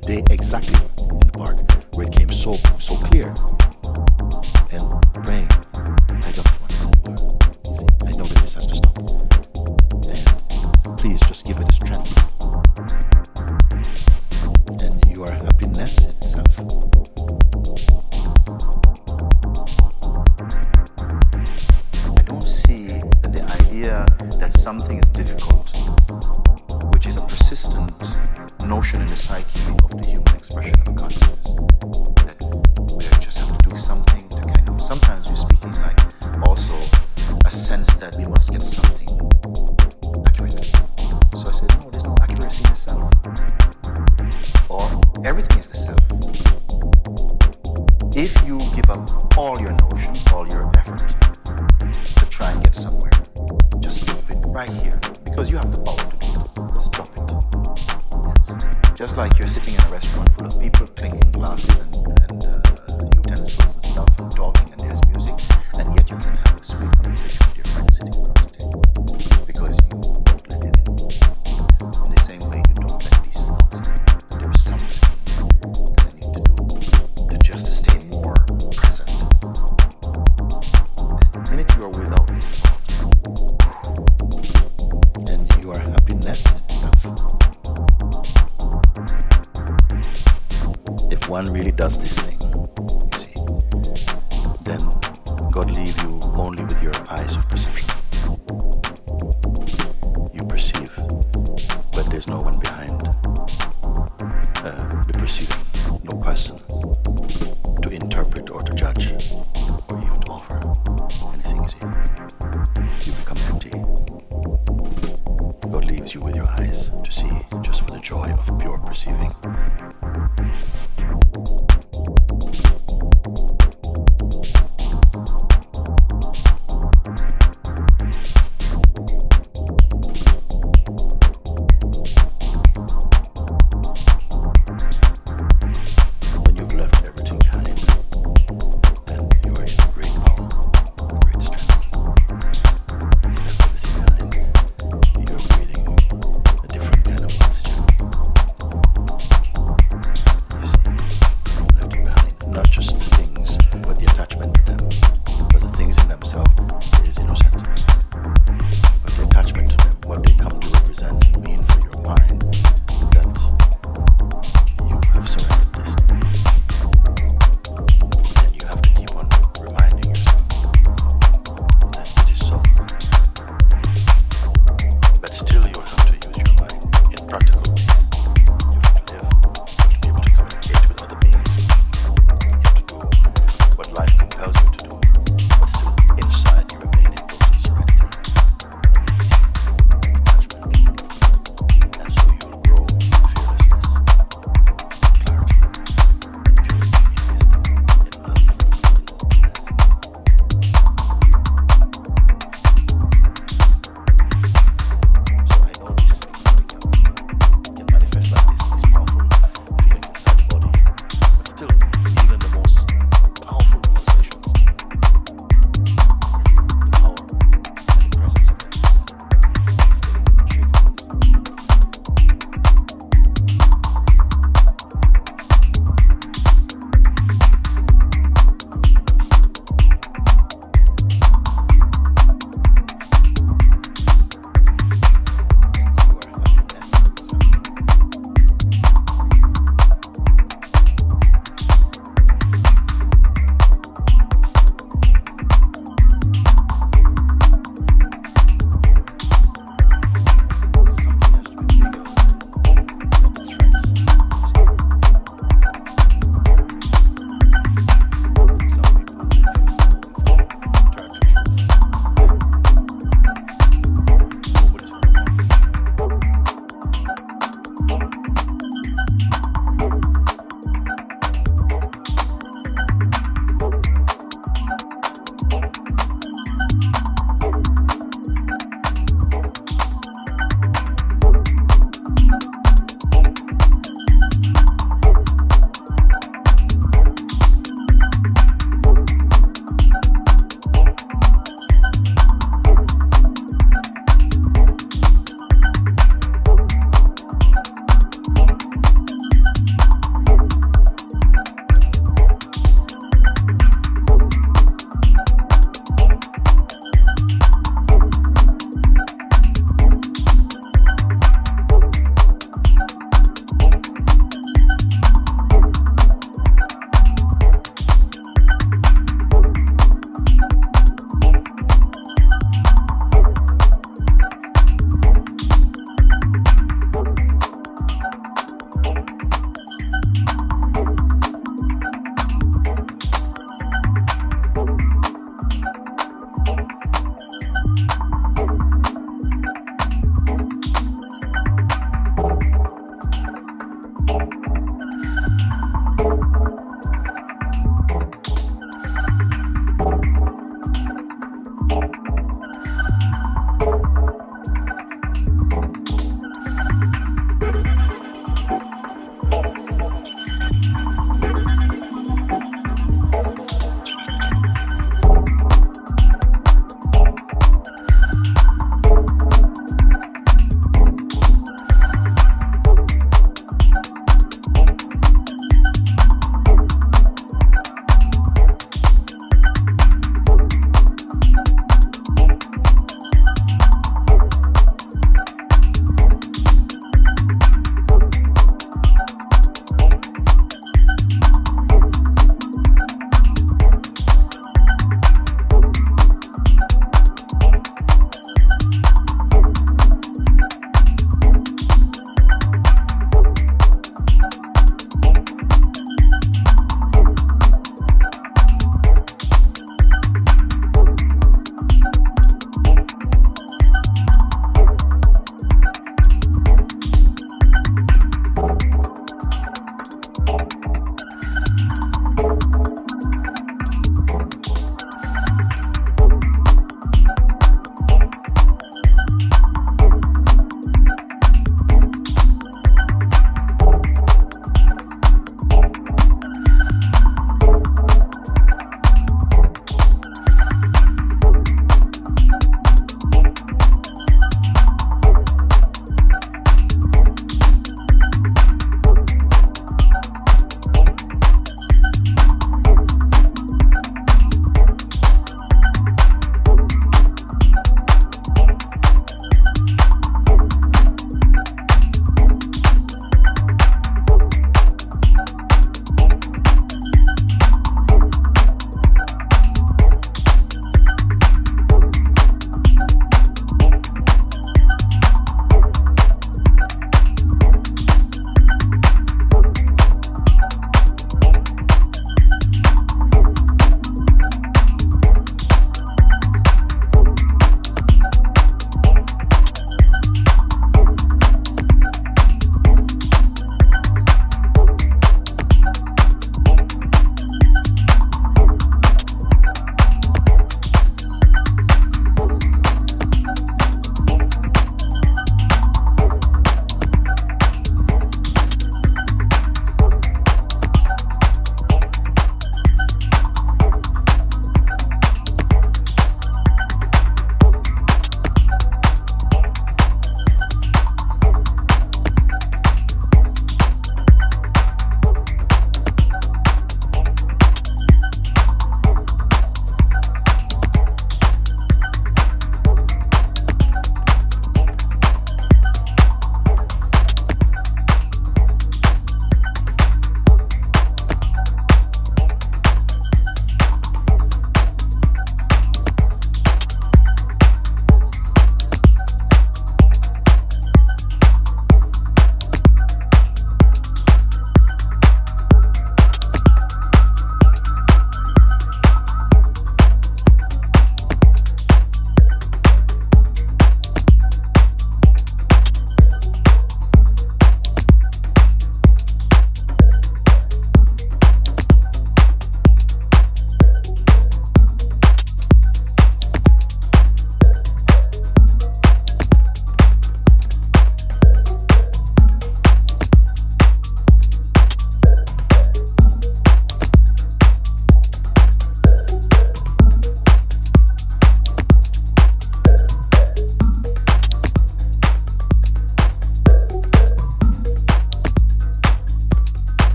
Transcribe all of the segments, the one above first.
the day exactly in the park. Where it came so so clear.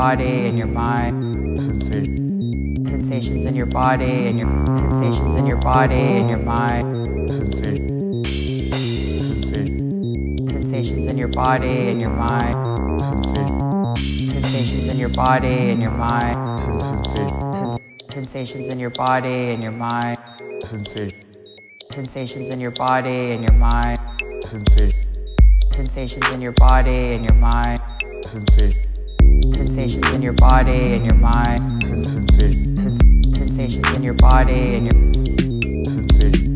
Body and your mind. Sensation. Sensations in your body and your sensations in your body and your mind. Sensation. Sensation. Sensations in your body and your mind. Sensation. Sensations in your body and your mind. Sensation. Sensations in your body and your mind. Sensation. Sensations in your body and your mind. Sensation. Sensations in your body and your mind. Sensation sensations in your body and your mind. Sensations. In your body and your. Sensations.